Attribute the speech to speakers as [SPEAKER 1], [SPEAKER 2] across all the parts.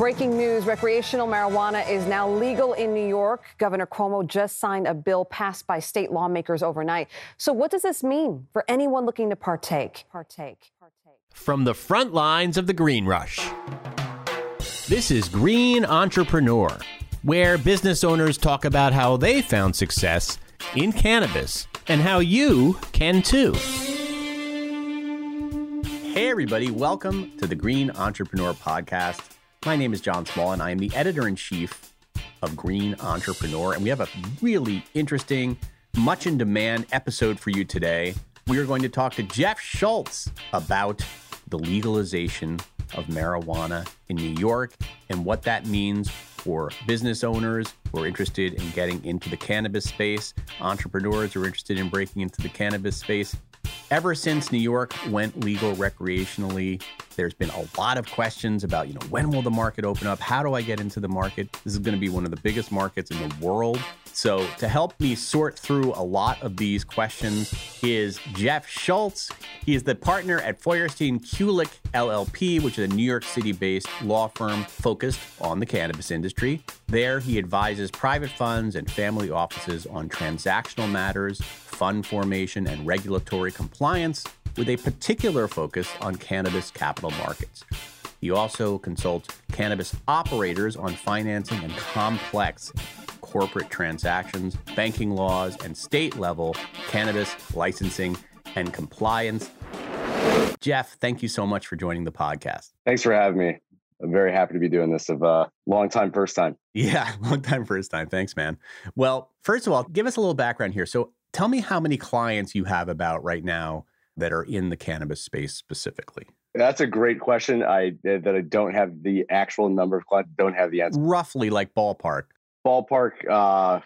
[SPEAKER 1] Breaking news recreational marijuana is now legal in New York. Governor Cuomo just signed a bill passed by state lawmakers overnight. So, what does this mean for anyone looking to partake? Partake. partake.
[SPEAKER 2] From the front lines of the green rush. This is Green Entrepreneur, where business owners talk about how they found success in cannabis and how you can too. Hey, everybody, welcome to the Green Entrepreneur Podcast. My name is John Small, and I am the editor in chief of Green Entrepreneur. And we have a really interesting, much in demand episode for you today. We are going to talk to Jeff Schultz about the legalization of marijuana in New York and what that means for business owners who are interested in getting into the cannabis space, entrepreneurs who are interested in breaking into the cannabis space, Ever since New York went legal recreationally, there's been a lot of questions about, you know, when will the market open up? How do I get into the market? This is going to be one of the biggest markets in the world. So, to help me sort through a lot of these questions is Jeff Schultz. He is the partner at Feuerstein Kulick LLP, which is a New York City based law firm focused on the cannabis industry. There, he advises private funds and family offices on transactional matters fund formation and regulatory compliance with a particular focus on cannabis capital markets. He also consults cannabis operators on financing and complex corporate transactions, banking laws, and state level cannabis licensing and compliance. Jeff, thank you so much for joining the podcast.
[SPEAKER 3] Thanks for having me. I'm very happy to be doing this of uh long time first time.
[SPEAKER 2] Yeah, long time first time. Thanks, man. Well, first of all, give us a little background here. So Tell me how many clients you have about right now that are in the cannabis space specifically.
[SPEAKER 3] That's a great question. I that I don't have the actual number of clients. Don't have the answer.
[SPEAKER 2] Roughly, like ballpark.
[SPEAKER 3] Ballpark. Uh,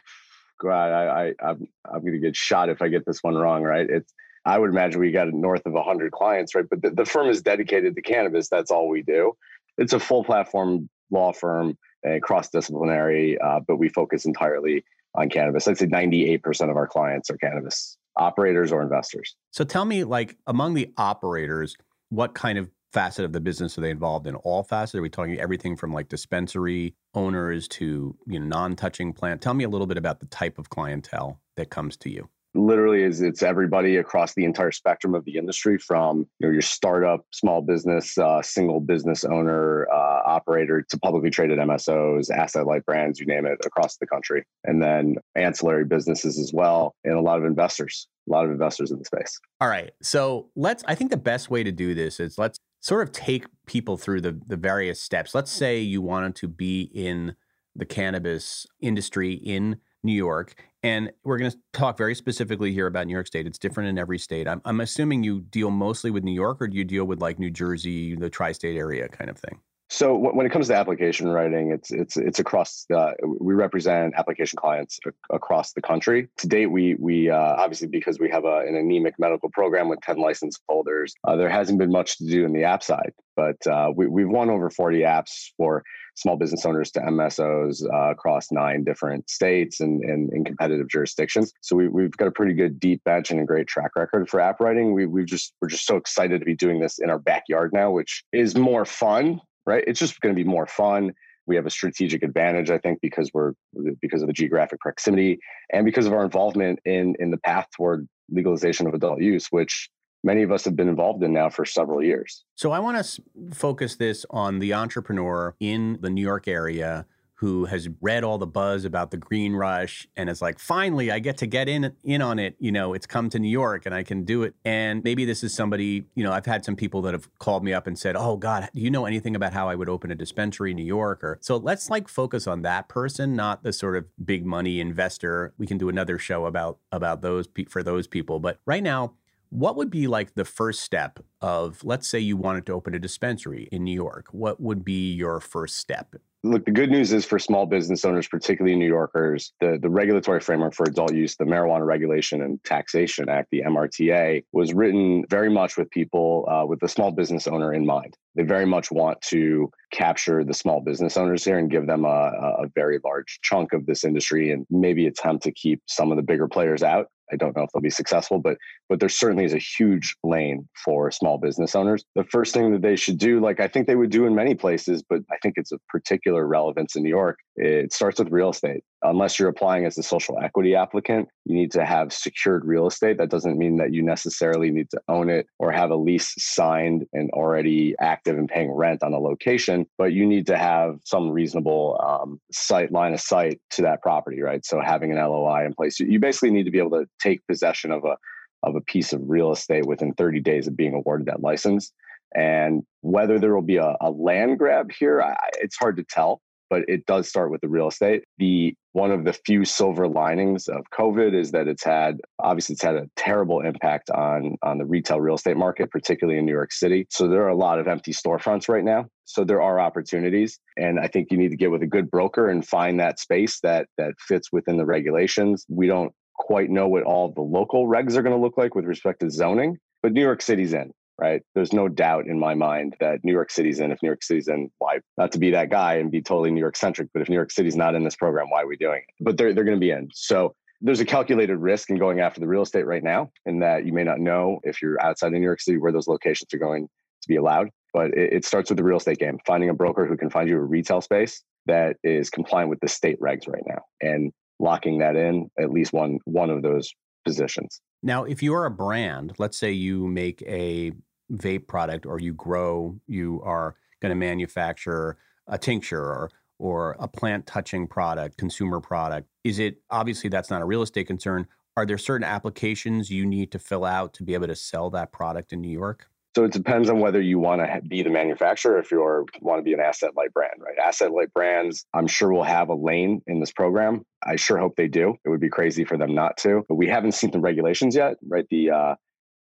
[SPEAKER 3] God, I, I I'm I'm going to get shot if I get this one wrong. Right? It's I would imagine we got north of 100 clients, right? But the, the firm is dedicated to cannabis. That's all we do. It's a full platform law firm, and cross disciplinary, uh, but we focus entirely on cannabis. I'd say 98% of our clients are cannabis operators or investors.
[SPEAKER 2] So tell me, like among the operators, what kind of facet of the business are they involved in? All facets? Are we talking everything from like dispensary owners to you know non-touching plant? Tell me a little bit about the type of clientele that comes to you
[SPEAKER 3] literally is it's everybody across the entire spectrum of the industry from you know your startup small business uh, single business owner uh, operator to publicly traded msos asset light brands you name it across the country. And then ancillary businesses as well and a lot of investors a lot of investors in the space.
[SPEAKER 2] All right. So let's i think the best way to do this is let's sort of take people through the the various steps. Let's say you wanted to be in the cannabis industry in New York. And we're going to talk very specifically here about New York State. It's different in every state. I'm, I'm assuming you deal mostly with New York, or do you deal with like New Jersey, the tri-state area kind of thing?
[SPEAKER 3] So when it comes to application writing, it's it's it's across. The, we represent application clients across the country. To date, we we uh, obviously because we have a, an anemic medical program with ten license holders, uh, there hasn't been much to do in the app side. But uh, we, we've won over forty apps for small business owners to MSOs uh, across nine different states and, in competitive jurisdictions. So we, we've got a pretty good deep bench and a great track record for app writing. We we just we're just so excited to be doing this in our backyard now, which is more fun, right? It's just going to be more fun. We have a strategic advantage, I think, because we're because of the geographic proximity and because of our involvement in in the path toward legalization of adult use, which many of us have been involved in now for several years.
[SPEAKER 2] So I want to focus this on the entrepreneur in the New York area who has read all the buzz about the green rush and is like finally I get to get in in on it. You know it's come to New York and I can do it. And maybe this is somebody you know I've had some people that have called me up and said oh god do you know anything about how I would open a dispensary in New York? Or so let's like focus on that person not the sort of big money investor. We can do another show about about those for those people. But right now what would be like the first step of, let's say you wanted to open a dispensary in New York? What would be your first step?
[SPEAKER 3] Look, the good news is for small business owners, particularly New Yorkers, the, the regulatory framework for adult use, the Marijuana Regulation and Taxation Act, the MRTA, was written very much with people uh, with the small business owner in mind. They very much want to capture the small business owners here and give them a, a very large chunk of this industry and maybe attempt to keep some of the bigger players out. I don't know if they'll be successful, but but there certainly is a huge lane for small business owners. The first thing that they should do, like I think they would do in many places, but I think it's of particular relevance in New York, it starts with real estate. Unless you're applying as a social equity applicant, you need to have secured real estate. That doesn't mean that you necessarily need to own it or have a lease signed and already active and paying rent on a location, but you need to have some reasonable um, sight line of sight to that property, right? So having an LOI in place, you basically need to be able to take possession of a of a piece of real estate within 30 days of being awarded that license. And whether there will be a, a land grab here, I, it's hard to tell but it does start with the real estate. The one of the few silver linings of COVID is that it's had obviously it's had a terrible impact on on the retail real estate market, particularly in New York City. So there are a lot of empty storefronts right now. So there are opportunities, and I think you need to get with a good broker and find that space that that fits within the regulations. We don't quite know what all the local regs are going to look like with respect to zoning, but New York City's in right? There's no doubt in my mind that New York City's in. If New York City's in, why not to be that guy and be totally New York centric? But if New York City's not in this program, why are we doing it? But they're they're going to be in. So there's a calculated risk in going after the real estate right now, in that you may not know if you're outside of New York City where those locations are going to be allowed. But it, it starts with the real estate game, finding a broker who can find you a retail space that is compliant with the state regs right now, and locking that in at least one one of those positions.
[SPEAKER 2] Now, if you're a brand, let's say you make a vape product or you grow, you are going to manufacture a tincture or or a plant touching product, consumer product. Is it obviously that's not a real estate concern? Are there certain applications you need to fill out to be able to sell that product in New York?
[SPEAKER 3] So it depends on whether you want to be the manufacturer, if you want to be an asset light brand, right? Asset light brands, I'm sure will have a lane in this program. I sure hope they do. It would be crazy for them not to, but we haven't seen the regulations yet, right? The uh,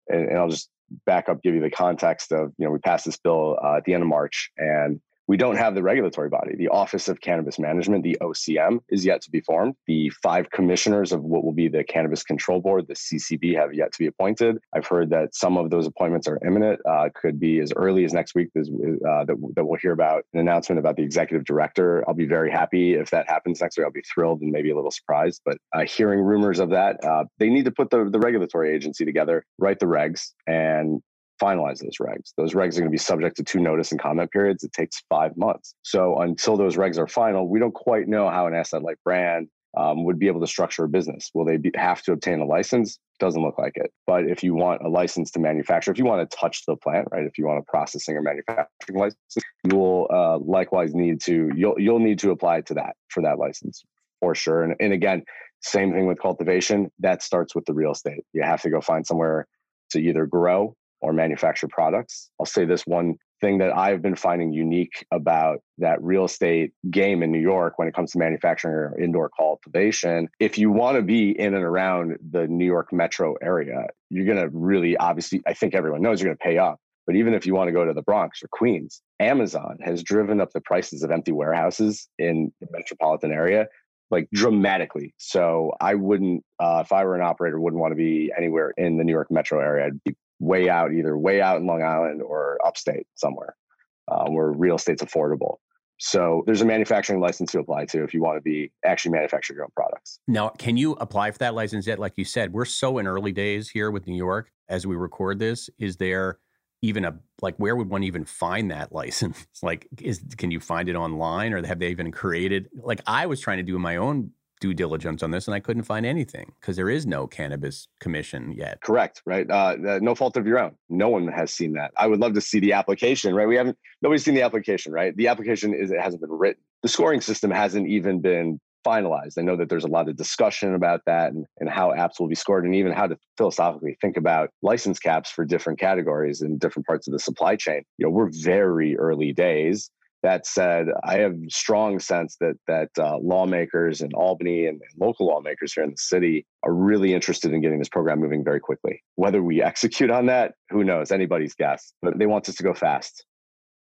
[SPEAKER 3] and, and I'll just back up, give you the context of, you know, we passed this bill uh, at the end of March and we don't have the regulatory body. The Office of Cannabis Management, the OCM, is yet to be formed. The five commissioners of what will be the Cannabis Control Board, the CCB, have yet to be appointed. I've heard that some of those appointments are imminent. Uh, could be as early as next week uh, that, that we'll hear about an announcement about the executive director. I'll be very happy if that happens next week. I'll be thrilled and maybe a little surprised. But uh, hearing rumors of that, uh, they need to put the, the regulatory agency together, write the regs, and finalize those regs. Those regs are going to be subject to two notice and comment periods. It takes five months. So until those regs are final, we don't quite know how an asset light brand um, would be able to structure a business. Will they be, have to obtain a license? Doesn't look like it. But if you want a license to manufacture, if you want to touch the plant, right? If you want a processing or manufacturing license, you will uh, likewise need to you'll you'll need to apply to that for that license for sure. And, and again, same thing with cultivation. That starts with the real estate. You have to go find somewhere to either grow or manufacture products. I'll say this one thing that I've been finding unique about that real estate game in New York when it comes to manufacturing or indoor cultivation. If you want to be in and around the New York metro area, you're going to really obviously, I think everyone knows you're going to pay up. But even if you want to go to the Bronx or Queens, Amazon has driven up the prices of empty warehouses in the metropolitan area like dramatically. So I wouldn't, uh, if I were an operator, wouldn't want to be anywhere in the New York metro area. I'd be way out, either way out in Long Island or upstate somewhere um, where real estate's affordable. So there's a manufacturing license to apply to if you want to be actually manufacture your own products.
[SPEAKER 2] Now, can you apply for that license yet? Like you said, we're so in early days here with New York as we record this. Is there even a like where would one even find that license? like, is can you find it online or have they even created? Like I was trying to do my own due diligence on this and I couldn't find anything because there is no cannabis commission yet.
[SPEAKER 3] Correct, right? Uh, no fault of your own. No one has seen that. I would love to see the application, right? We haven't, nobody's seen the application, right? The application is, it hasn't been written. The scoring system hasn't even been finalized. I know that there's a lot of discussion about that and, and how apps will be scored and even how to philosophically think about license caps for different categories in different parts of the supply chain. You know, we're very early days. That said, I have a strong sense that that uh, lawmakers in Albany and, and, local lawmakers here in the city are really interested in getting this program moving very quickly. Whether we execute on that, who knows? Anybody's guess. But they want us to go fast.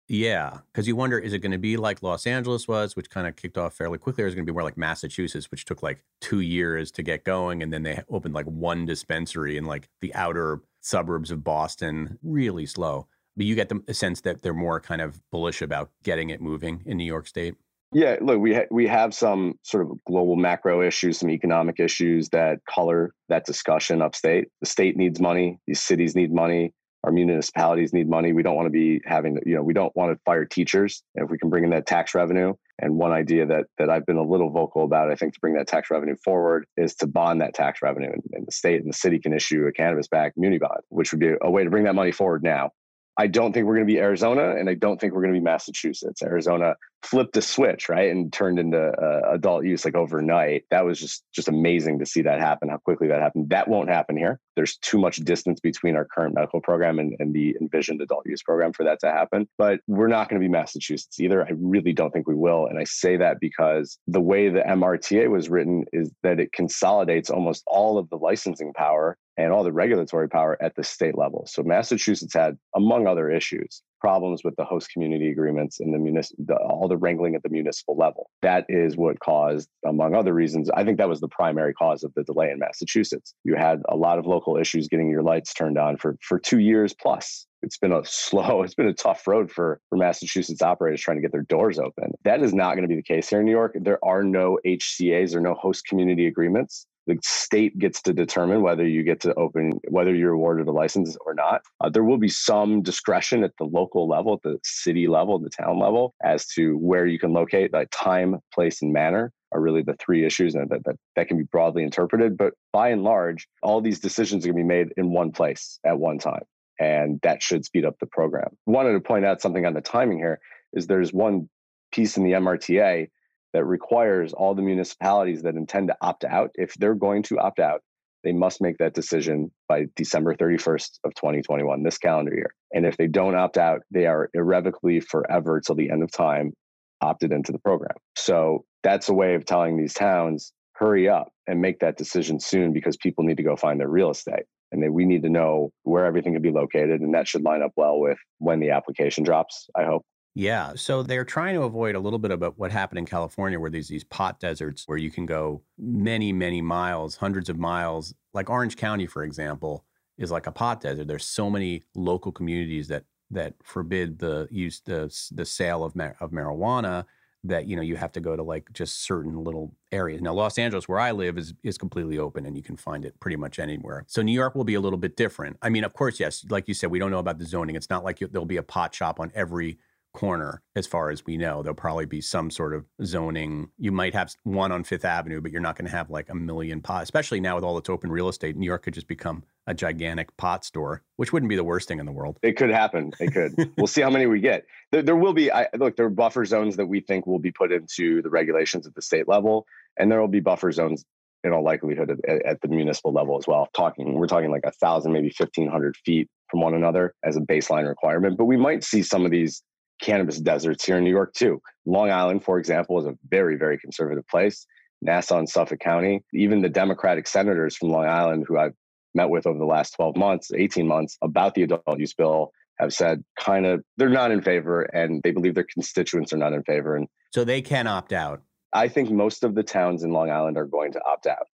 [SPEAKER 2] Yeah, because you wonder, is it going to be like Los Angeles was, which kind of kicked off fairly quickly, or is it going to be more like Massachusetts, which took like two years to get going, and then they opened like one dispensary in like the outer suburbs of Boston, really slow but you get the sense that they're more kind of bullish about getting it moving in New York State.
[SPEAKER 3] Yeah, look, we ha- we have some sort of global macro issues, some economic issues that color that discussion upstate. The state needs money. These cities need money. Our municipalities need money. We don't want to be having, you know, we don't want to fire teachers. If we can bring in that tax revenue, and one idea that that I've been a little vocal about, I think, to bring that tax revenue forward is to bond that tax revenue, and, and the state and the city can issue a cannabis-backed muni bond, which would be a way to bring that money forward now. I don't think we're going to be Arizona, and I don't think we're going to be Massachusetts. Arizona flipped a switch, right, and turned into uh, adult use like overnight. That was just just amazing to see that happen. How quickly that happened. That won't happen here. There's too much distance between our current medical program and, and the envisioned adult use program for that to happen. But we're not going to be Massachusetts either. I really don't think we will, and I say that because the way the MRTA was written is that it consolidates almost all of the licensing power and all the regulatory power at the state level. So Massachusetts had, among other issues, problems with the host community agreements and the, municipal, all the wrangling at the municipal level. That is what caused, among other reasons, I think that was the primary cause of the delay in Massachusetts. You had a lot of local issues getting your lights turned on for for two years plus. It's been a slow, it's been a tough road for for Massachusetts operators trying to get their doors open. That is not going to be the case here in New York. There are no HCAs or no host community agreements the state gets to determine whether you get to open whether you're awarded a license or not. Uh, there will be some discretion at the local level at the city level the town level as to where you can locate. Like time place and manner are really the three issues and that, that, that can be broadly interpreted. But by and large all these decisions are going to be made in one place at one time and that should speed up the program. Wanted to point out something on the timing here is there's one piece in the mrta that requires all the municipalities that intend to opt out, if they're going to opt out, they must make that decision by December 31st of 2021, this calendar year. And if they don't opt out, they are irrevocably forever till the end of time opted into the program. So that's a way of telling these towns, hurry up and make that decision soon because people need to go find their real estate. And then we need to know where everything can be located. And that should line up well with when the application drops, I hope.
[SPEAKER 2] Yeah. So they're trying to avoid a little bit about what happened in California, where there's these pot deserts where you can go many, many miles, hundreds of miles. Like Orange County, for example, is like a pot desert. There's so many local communities that that forbid the use the the sale of of marijuana that you know you have to go to like just certain little areas. Now Los Angeles where I live is is completely open and you can find it pretty much anywhere. So New York will be a little bit different. I mean, of course, yes, like you said, we don't know about the zoning. It's not like you, there'll be a pot shop on every corner as far as we know. There'll probably be some sort of zoning. You might have one on fifth avenue but you're not going to have like a million pot especially now with all its open real estate. New york could just become a gigantic pot store which wouldn't be the worst thing in the world.
[SPEAKER 3] It could happen. It could. We'll see how many we get. There, there will be I, look there are buffer zones that we think will be put into the regulations at the state level and there will be buffer zones in all likelihood at, at the municipal level as well talking we're talking like a thousand maybe 1500 feet from one another as a baseline requirement. But we might see some of these cannabis deserts here in New York too. Long Island, for example, is a very, very conservative place. Nassau and Suffolk County, even the Democratic senators from Long Island, who I've met with over the last 12 months, 18 months about the adult use bill, have said kind of they're not in favor and they believe their constituents are not in favor. And
[SPEAKER 2] so they can opt out.
[SPEAKER 3] I think most of the towns in Long Island are going to opt out.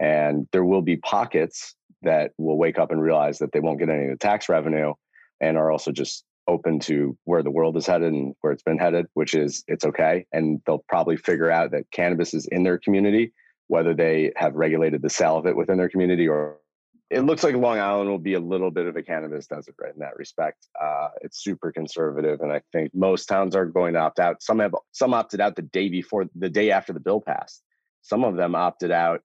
[SPEAKER 3] And there will be pockets that will wake up and realize that they won't get any of the tax revenue and are also just open to where the world is headed and where it's been headed, which is it's okay. And they'll probably figure out that cannabis is in their community, whether they have regulated the sale of it within their community or it looks like Long Island will be a little bit of a cannabis desert right in that respect. Uh, it's super conservative, and I think most towns are going to opt out. Some have some opted out the day before, the day after the bill passed. Some of them opted out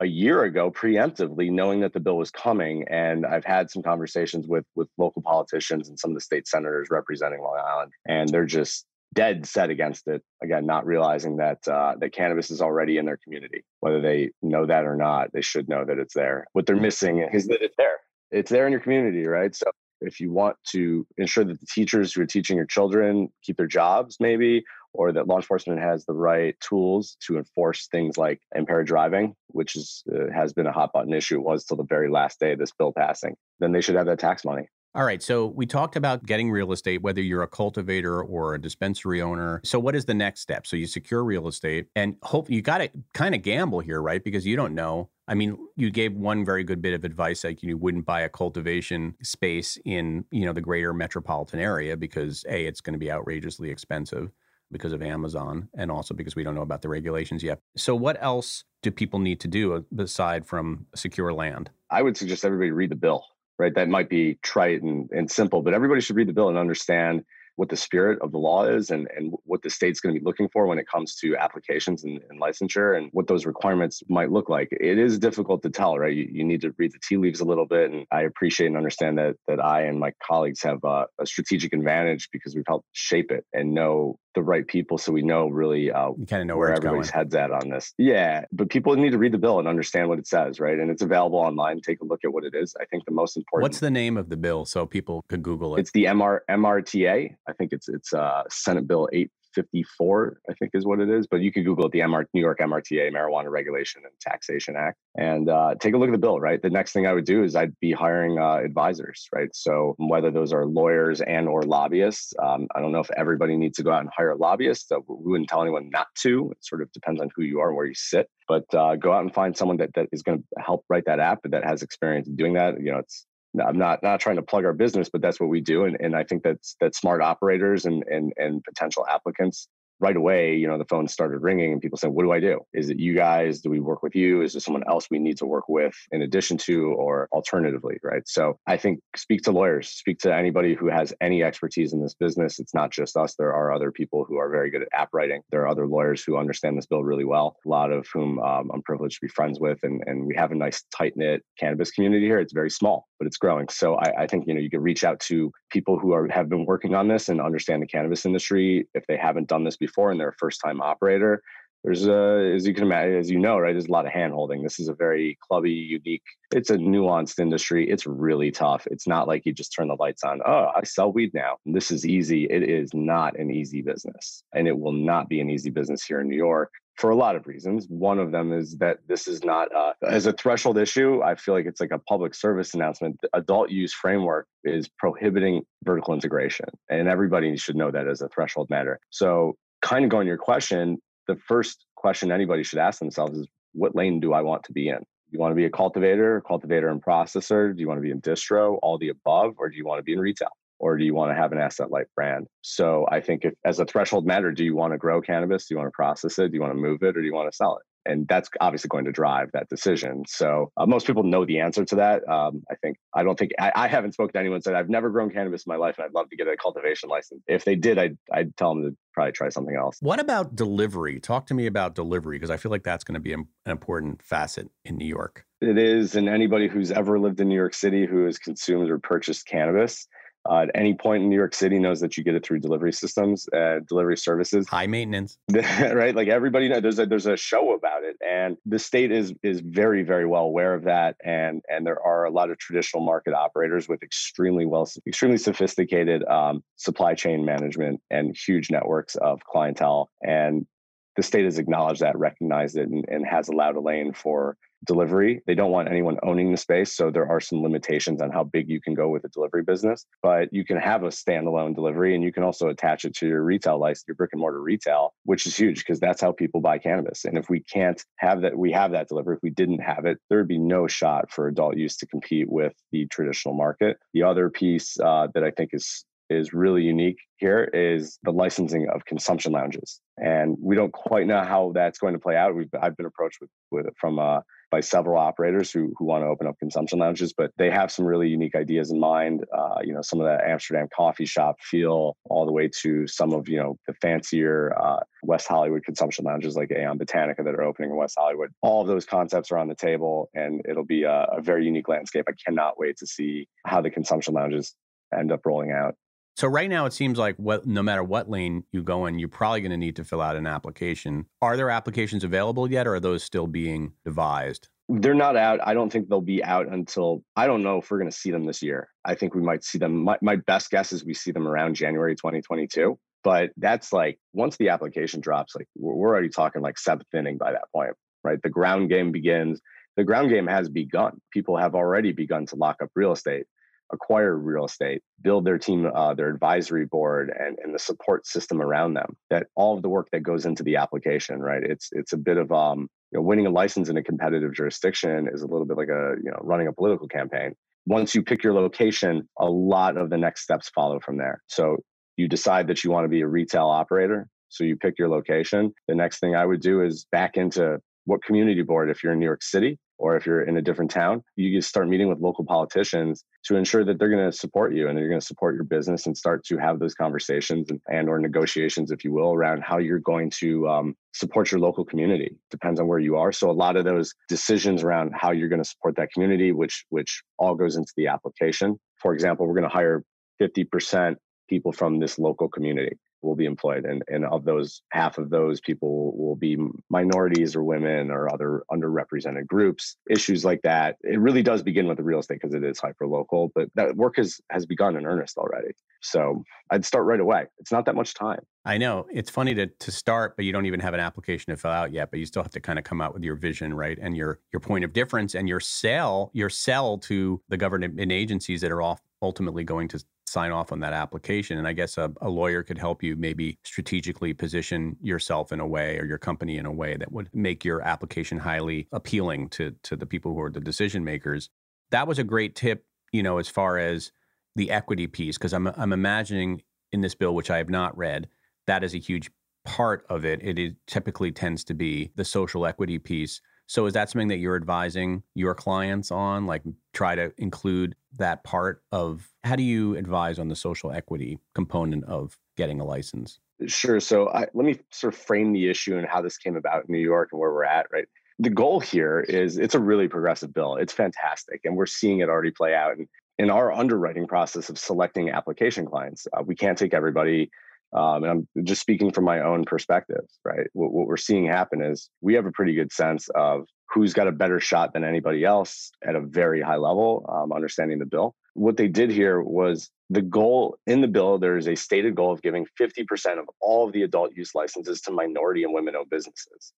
[SPEAKER 3] a year ago preemptively knowing that the bill was coming and i've had some conversations with with local politicians and some of the state senators representing long island and they're just dead set against it again not realizing that uh, that cannabis is already in their community. Whether they know that or not they should know that it's there. What they're missing is that it's there. It's there in your community right? So if you want to ensure that the teachers who are teaching your children keep their jobs maybe or that law enforcement has the right tools to enforce things like impaired driving, which is uh, has been a hot button issue. It was till the very last day of this bill passing. Then they should have that tax money.
[SPEAKER 2] All right. So we talked about getting real estate, whether you're a cultivator or a dispensary owner. So what is the next step? So you secure real estate and hope you got to kind of gamble here, right? Because you don't know. I mean, you gave one very good bit of advice, like you wouldn't buy a cultivation space in, you know, the greater metropolitan area because A, it's going to be outrageously expensive. Because of Amazon and also because we don't know about the regulations yet. So, what else do people need to do aside from secure land?
[SPEAKER 3] I would suggest everybody read the bill, right? That might be trite and, and simple, but everybody should read the bill and understand what the spirit of the law is and, and what the state's going to be looking for when it comes to applications and, and, licensure and what those requirements might look like. It is difficult to tell, right? You, you, need to read the tea leaves a little bit. And I appreciate and understand that that I and my colleagues have uh, a strategic advantage because we've helped shape it and know the right people so we know really uh,
[SPEAKER 2] you kind of know
[SPEAKER 3] where,
[SPEAKER 2] where
[SPEAKER 3] everybody's
[SPEAKER 2] going.
[SPEAKER 3] heads at on this. Yeah, but people need to read the bill and understand what it says, right? And it's available online. Take a look at what it is. I think the most important.
[SPEAKER 2] What's the name of the bill so people could Google it?
[SPEAKER 3] It's the MR MRTA. I think it's it's uh, Senate Bill eight 54, I think is what it is. But you can Google it, the MR, New York MRTA, Marijuana Regulation and Taxation Act, and uh, take a look at the bill. Right. The next thing I would do is I'd be hiring uh, advisors. Right. So whether those are lawyers and or lobbyists, um, I don't know if everybody needs to go out and hire lobbyists. So we wouldn't tell anyone not to. It sort of depends on who you are and where you sit. But uh, go out and find someone that, that is going to help write that app that has experience in doing that. You know, it's I'm not not trying to plug our business, but that's what we do, and and I think that's that smart operators and and and potential applicants right away, you know, the phone started ringing and people said, What do I do? Is it you guys? Do we work with you? Is there someone else we need to work with in addition to or alternatively? Right. So I think speak to lawyers, speak to anybody who has any expertise in this business. It's not just us. There are other people who are very good at app writing. There are other lawyers who understand this bill really well, a lot of whom um, I'm privileged to be friends with. And, and we have a nice, tight knit cannabis community here. It's very small, but it's growing. So I, I think, you know, you could reach out to people who are have been working on this and understand the cannabis industry if they haven't done this before before and they're a first time operator, there's a, as you can imagine, as you know, right, there's a lot of hand holding. This is a very clubby, unique, it's a nuanced industry. It's really tough. It's not like you just turn the lights on. Oh, I sell weed now. This is easy. It is not an easy business. And it will not be an easy business here in New York for a lot of reasons. One of them is that this is not uh, as a threshold issue. I feel like it's like a public service announcement. The adult use framework is prohibiting vertical integration, and everybody should know that as a threshold matter. So kind of going to your question, the first question anybody should ask themselves is what lane do I want to be in? Do you want to be a cultivator, cultivator and processor? Do you want to be in distro, all the above, or do you want to be in retail? Or do you want to have an asset light brand? So I think if as a threshold matter, do you want to grow cannabis? Do you want to process it? Do you want to move it or do you want to sell it? And that's obviously going to drive that decision. So uh, most people know the answer to that. Um, I think I don't think I, I, haven't spoken to anyone said I've never grown cannabis in my life and I'd love to get a cultivation license. If they did, I'd I'd tell them to probably try something else.
[SPEAKER 2] What about delivery? Talk to me about delivery because I feel like that's going to be an important facet in New York.
[SPEAKER 3] It is, and anybody who's ever lived in New York City who has consumed or purchased cannabis uh, at any point in New York City knows that you get it through delivery systems, uh, delivery services.
[SPEAKER 2] High maintenance,
[SPEAKER 3] right? Like everybody knows there's a there's a show about it, and the state is is very very well aware of that, and and there are a lot of traditional market operators with extremely well extremely sophisticated um, supply chain management and huge networks of clientele, and the state has acknowledged that, recognized it, and, and has allowed a lane for delivery. They don't want anyone owning the space. So there are some limitations on how big you can go with a delivery business, but you can have a standalone delivery and you can also attach it to your retail license, your brick and mortar retail, which is huge because that's how people buy cannabis. And if we can't have that, we have that delivery. If we didn't have it, there would be no shot for adult use to compete with the traditional market. The other piece uh, that I think is is really unique here is the licensing of consumption lounges, and we don't quite know how that's going to play out. We've I've been approached with, with from uh, by several operators who who want to open up consumption lounges, but they have some really unique ideas in mind. Uh, you know, some of that Amsterdam coffee shop feel, all the way to some of you know the fancier uh, West Hollywood consumption lounges like Aeon Botanica that are opening in West Hollywood. All of those concepts are on the table, and it'll be a, a very unique landscape. I cannot wait to see how the consumption lounges end up rolling out.
[SPEAKER 2] So right now, it seems like what, no matter what lane you go in, you're probably going to need to fill out an application. Are there applications available yet, or are those still being devised?
[SPEAKER 3] They're not out. I don't think they'll be out until I don't know if we're going to see them this year. I think we might see them. My, my best guess is we see them around January 2022. But that's like once the application drops, like we're already talking like seventh inning by that point, right? The ground game begins. The ground game has begun. People have already begun to lock up real estate acquire real estate, build their team, uh, their advisory board, and, and the support system around them. That all of the work that goes into the application, right? It's it's a bit of um, you know, winning a license in a competitive jurisdiction is a little bit like a you know running a political campaign. Once you pick your location, a lot of the next steps follow from there. So you decide that you want to be a retail operator So you pick your location. The next thing I would do is back into what community board if you're in New York City or if you're in a different town, you just start meeting with local politicians to ensure that they're going to support you and they're going to support your business and start to have those conversations and, and or negotiations, if you will, around how you're going to um, support your local community. Depends on where you are. So a lot of those decisions around how you're going to support that community, which which all goes into the application. For example, we're going to hire 50% people from this local community will be employed and, and of those half of those people will be minorities or women or other underrepresented groups. Issues like that it really does begin with the real estate because it is hyper local but that work has has begun in earnest already. So i'd start right away. It's not that much time.
[SPEAKER 2] I know. It's funny to to start but you don't even have an application to fill out yet but you still have to kind of come out with your vision right and your your point of difference and your sell your sell to the government agencies that are off ultimately going to sign off on that application. And I guess a, a, lawyer could help you maybe strategically position yourself in a way or your company in a way that would make your application highly appealing to to the people who are the decision makers. That was a great tip, you know, as far as the equity piece, because I'm I'm imagining in this bill, which I have not read, that is a huge part of it. It is, typically tends to be the social equity piece so is that something that you're advising your clients on? Like try to include that part of how do you advise on the social equity component of getting a license?
[SPEAKER 3] Sure. So I, let me sort of frame the issue and how this came about in New York and where we're at, right? The goal here is it's a really progressive bill. It's fantastic. And we're seeing it already play out. And in our underwriting process of selecting application clients, uh, we can't take everybody um, and I'm just speaking from my own perspective, right? What, what, we're seeing happen is we have a pretty good sense of who's got a better shot than anybody else at a very high level, um, understanding the bill. What they did here was the goal in the bill, there is a stated goal of giving 50% of all of the adult use licenses to minority and women owned businesses.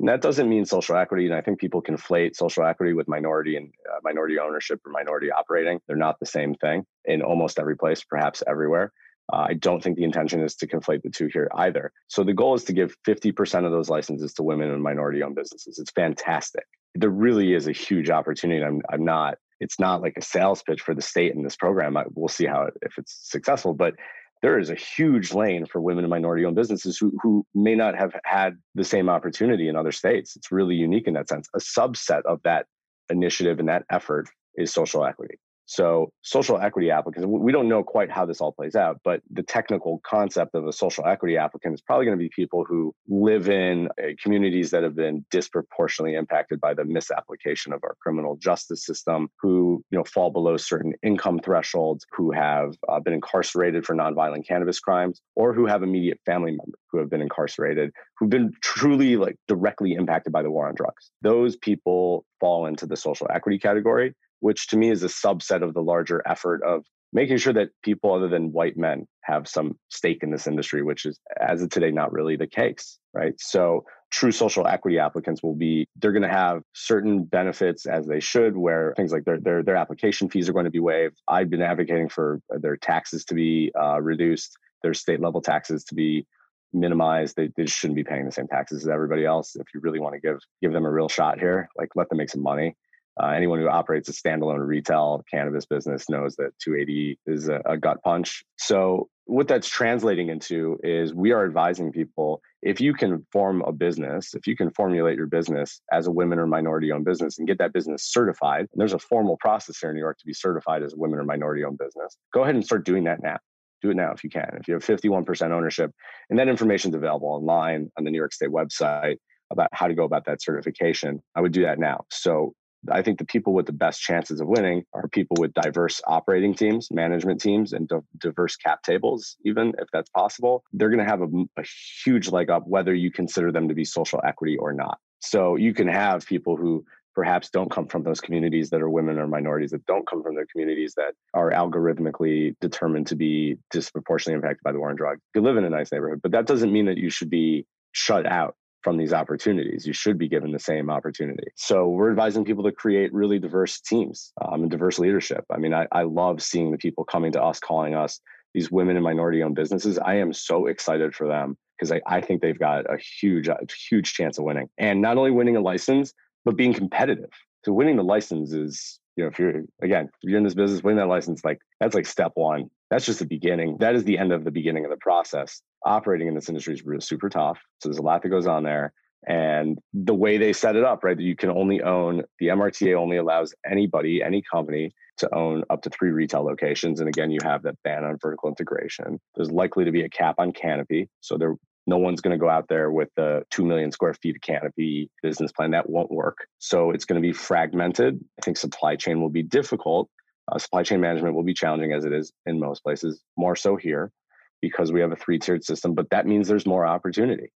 [SPEAKER 3] And that doesn't mean social equity. And I think people conflate social equity with minority and uh, minority ownership or minority operating. They're not the same thing in almost every place, perhaps everywhere. Uh, I don't think the intention is to conflate the two here either. So the goal is to give 50% of those licenses to women and minority owned businesses. It's fantastic. There really is a huge opportunity. I'm, I'm not, it's not like a sales pitch for the state in this program. I, we'll see how, if it's successful, but there is a huge lane for women and minority owned businesses who, who may not have had the same opportunity in other states. It's really unique in that sense. A subset of that initiative and that effort is social equity. So, social equity applicants, we don't know quite how this all plays out, but the technical concept of a social equity applicant is probably going to be people who live in uh, communities that have been disproportionately impacted by the misapplication of our criminal justice system, who you know fall below certain income thresholds, who have uh, been incarcerated for nonviolent cannabis crimes, or who have immediate family members who have been incarcerated, who've been truly like directly impacted by the war on drugs. Those people fall into the social equity category which to me is a subset of the larger effort of making sure that people other than white men have some stake in this industry, which is as of today not really the case, right? So true social equity applicants will be they're going to have certain benefits as they should where things like their, their their application fees are going to be waived. I've been advocating for their taxes to be uh, reduced their state level taxes to be minimized. They, they shouldn't be paying the same taxes as everybody else. If you really want to give give them a real shot here like let them make some money uh, anyone who operates a standalone retail cannabis business knows that 280 is a, a gut punch. So, what that's translating into is we are advising people if you can form a business, if you can formulate your business as a women or minority owned business and get that business certified, and there's a formal process here in New York to be certified as a women or minority owned business, go ahead and start doing that now. Do it now if you can. If you have 51% ownership, and that information is available online on the New York State website about how to go about that certification, I would do that now. So I think the people with the best chances of winning are people with diverse operating teams, management teams, and diverse cap tables, even if that's possible. They're going to have a, a huge leg up whether you consider them to be social equity or not. So you can have people who perhaps don't come from those communities that are women or minorities that don't come from their communities that are algorithmically determined to be disproportionately impacted by the war on drugs. You live in a nice neighborhood, but that doesn't mean that you should be shut out from these opportunities. You should be given the same opportunity. So we're advising people to create really diverse teams um, and diverse leadership. I mean, I, I love seeing the people coming to us, calling us these women and minority owned businesses. I am so excited for them because I, I think they've got a huge, a huge chance of winning. And not only winning a license, but being competitive. So winning the license is you know, if you're again, if you're in this business, winning that license, like that's like step one. That's just the beginning. That is the end of the beginning of the process. Operating in this industry is really super tough. So there's a lot that goes on there. And the way they set it up, right, that you can only own the MRTA only allows anybody, any company to own up to three retail locations. And again, you have that ban on vertical integration. There's likely to be a cap on canopy. So there no one's going to go out there with the 2 million square feet of canopy business plan. That won't work. So it's going to be fragmented. I think supply chain will be difficult. Uh, supply chain management will be challenging as it is in most places, more so here because we have a three tiered system. But that means there's more opportunity,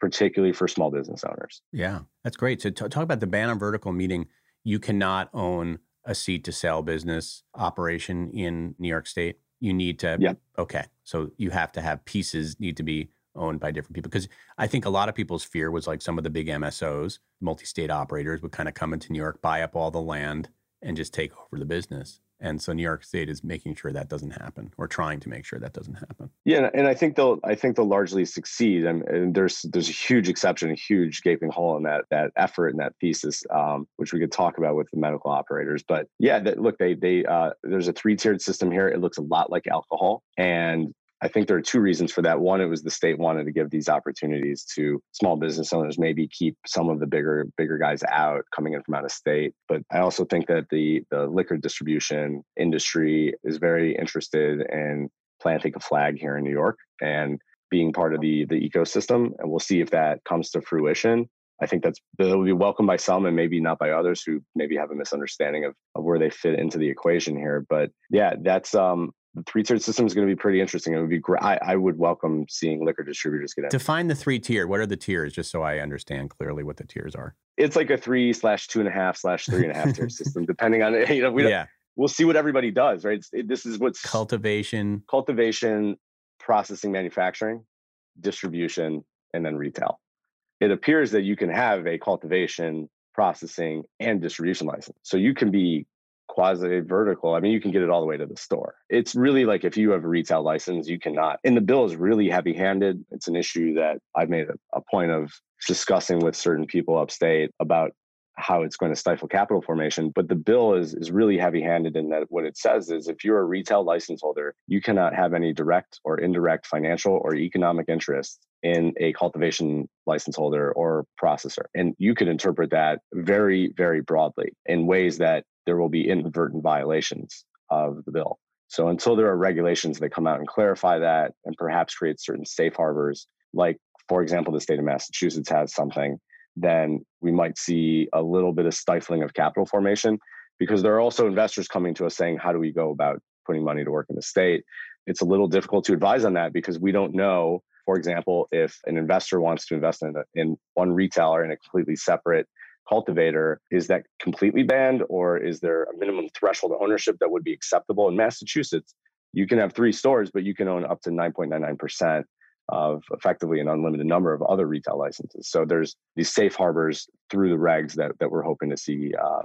[SPEAKER 3] particularly for small business owners.
[SPEAKER 2] Yeah, that's great. So, t- talk about the ban on vertical, meaning you cannot own a seed to sell business operation in New York State. You need to,
[SPEAKER 3] yeah.
[SPEAKER 2] okay. So you have to have pieces need to be owned by different people. Because I think a lot of people's fear was like some of the big MSOs, multi state operators would kind of come into New York, buy up all the land, and just take over the business. And so New York State is making sure that doesn't happen, or trying to make sure that doesn't happen.
[SPEAKER 3] Yeah, and I think they'll I think they'll largely succeed. And, and there's there's a huge exception, a huge gaping hole in that that effort and that thesis, um, which we could talk about with the medical operators. But yeah, that, look, they they uh, there's a three tiered system here. It looks a lot like alcohol, and I think there are two reasons for that. One, it was the state wanted to give these opportunities to small business owners, maybe keep some of the bigger bigger guys out coming in from out of state. But I also think that the the liquor distribution industry is very interested in planting a flag here in New York and being part of the the ecosystem. And we'll see if that comes to fruition. I think that's that will be welcomed by some and maybe not by others who maybe have a misunderstanding of, of where they fit into the equation here. But yeah, that's um three tiered system is going to be pretty interesting. It would be great. I, I, would welcome seeing liquor distributors get in.
[SPEAKER 2] Define the three tier. What are the tiers, just so I understand clearly what the tiers are?
[SPEAKER 3] It's like a three slash two and a half slash three and a half tier system, depending on you know we yeah. we'll see what everybody does, right? It, this is what's
[SPEAKER 2] cultivation,
[SPEAKER 3] cultivation, processing, manufacturing, distribution, and then retail. It appears that you can have a cultivation, processing, and distribution license. So you can be quasi vertical. I mean, you can get it all the way to the store. It's really like if you have a retail license, you cannot. And the bill is really heavy handed. It's an issue that I've made a, a point of discussing with certain people upstate about how it's going to stifle capital formation. But the bill is is really heavy handed in that what it says is if you're a retail license holder, you cannot have any direct or indirect financial or economic interest in a cultivation license holder or processor. And you could interpret that very, very broadly in ways that there will be inadvertent violations of the bill. So until there are regulations that come out and clarify that and perhaps create certain safe harbors, like, for example, the state of Massachusetts has something, then we might see a little bit of stifling of capital formation because there are also investors coming to us saying, how do we go about putting money to work in the state? It's a little difficult to advise on that because we don't know, for example, if an investor wants to invest in, in one retailer in a completely separate cultivator, is that completely banned or is there a minimum threshold of ownership that would be acceptable? In Massachusetts, you can have three stores, but you can own up to 9.99% of effectively an unlimited number of other retail licenses. So there's these safe harbors through the regs that, that we're hoping to see um,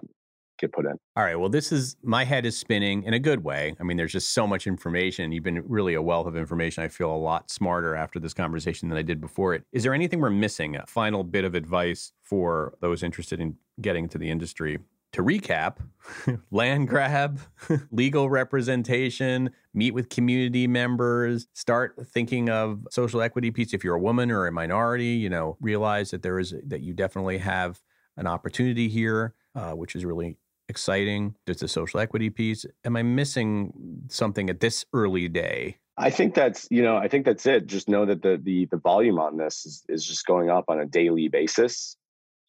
[SPEAKER 3] get put in.
[SPEAKER 2] All right. Well, this is my head is spinning in a good way. I mean, there's just so much information. You've been really a wealth of information. I feel a lot smarter after this conversation than I did before it. Is there anything we're missing? A final bit of advice for those interested in getting into the industry. To recap, land grab, legal representation, meet with community members, start thinking of social equity piece. If you're a woman or a minority, you know, realize that there is that you definitely have an opportunity here, uh, which is really exciting? There's the social equity piece. Am I missing something at this early day?
[SPEAKER 3] I think that's you know I think that's it. Just know that the the the volume on this is, is just going up on a daily basis,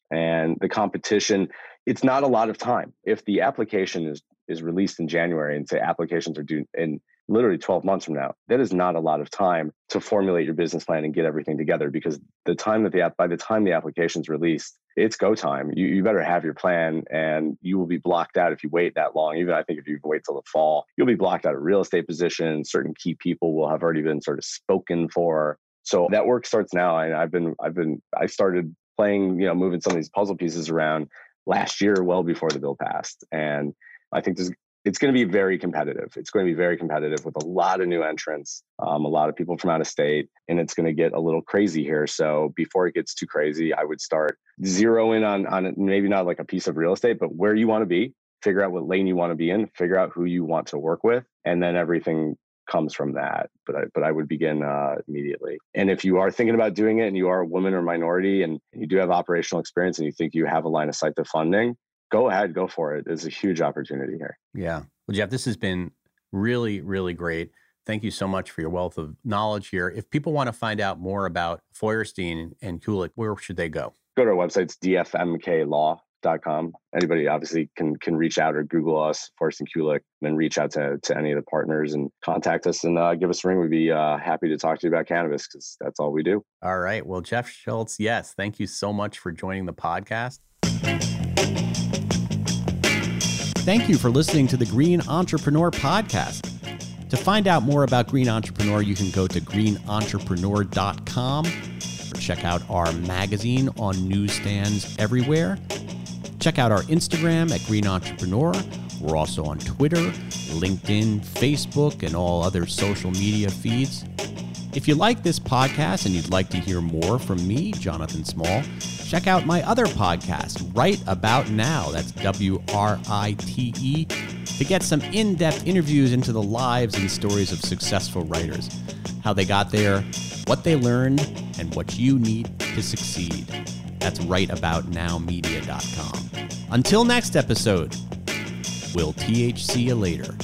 [SPEAKER 3] and the competition. It's not a lot of time. If the application is is released in January and say applications are due in literally 12 months from now, that is not a lot of time to formulate your business plan and get everything together because the time that the app by the time the application is released, it's go time. You, you better have your plan and you will be blocked out if you wait that long. Even I think if you wait till the fall, you'll be blocked out of real estate positions. Certain key people will have already been sort of spoken for. So that work starts now. And I've been, I've been, I started playing, you know, moving some of these puzzle pieces around last year, well before the bill passed. And I think there's it's going to be very competitive. It's going to be very competitive with a lot of new entrants, um, a lot of people from out of state, and it's going to get a little crazy here. So before it gets too crazy, I would start zero in on on maybe not like a piece of real estate, but where you want to be, figure out what lane you want to be in, figure out who you want to work with, and then everything comes from that. But I, but I would begin uh, immediately. And if you are thinking about doing it, and you are a woman or minority, and you do have operational experience, and you think you have a line of sight to funding, go ahead, go for it. There's a huge opportunity here.
[SPEAKER 2] Yeah. Well, Jeff, this has been really, really great. Thank you so much for your wealth of knowledge here. If people want to find out more about Feuerstein and Kulick, where should they go?
[SPEAKER 3] Go to our website, it's dfmklaw.com. Anybody obviously can can reach out or Google us, Feuerstein Kulick, and then reach out to, to any of the partners and contact us and uh, give us a ring. We'd be uh, happy to talk to you about cannabis because that's all we do.
[SPEAKER 2] All right. Well, Jeff Schultz, yes, thank you so much for joining the podcast. Thank you for listening to the Green Entrepreneur Podcast. To find out more about Green Entrepreneur, you can go to greenentrepreneur.com or check out our magazine on newsstands everywhere. Check out our Instagram at Green Entrepreneur. We're also on Twitter, LinkedIn, Facebook, and all other social media feeds. If you like this podcast and you'd like to hear more from me, Jonathan Small, check out my other podcast, Write About Now. That's W R I T E to get some in depth interviews into the lives and stories of successful writers, how they got there, what they learned, and what you need to succeed. That's writeaboutnowmedia.com. Until next episode, we'll THC you later.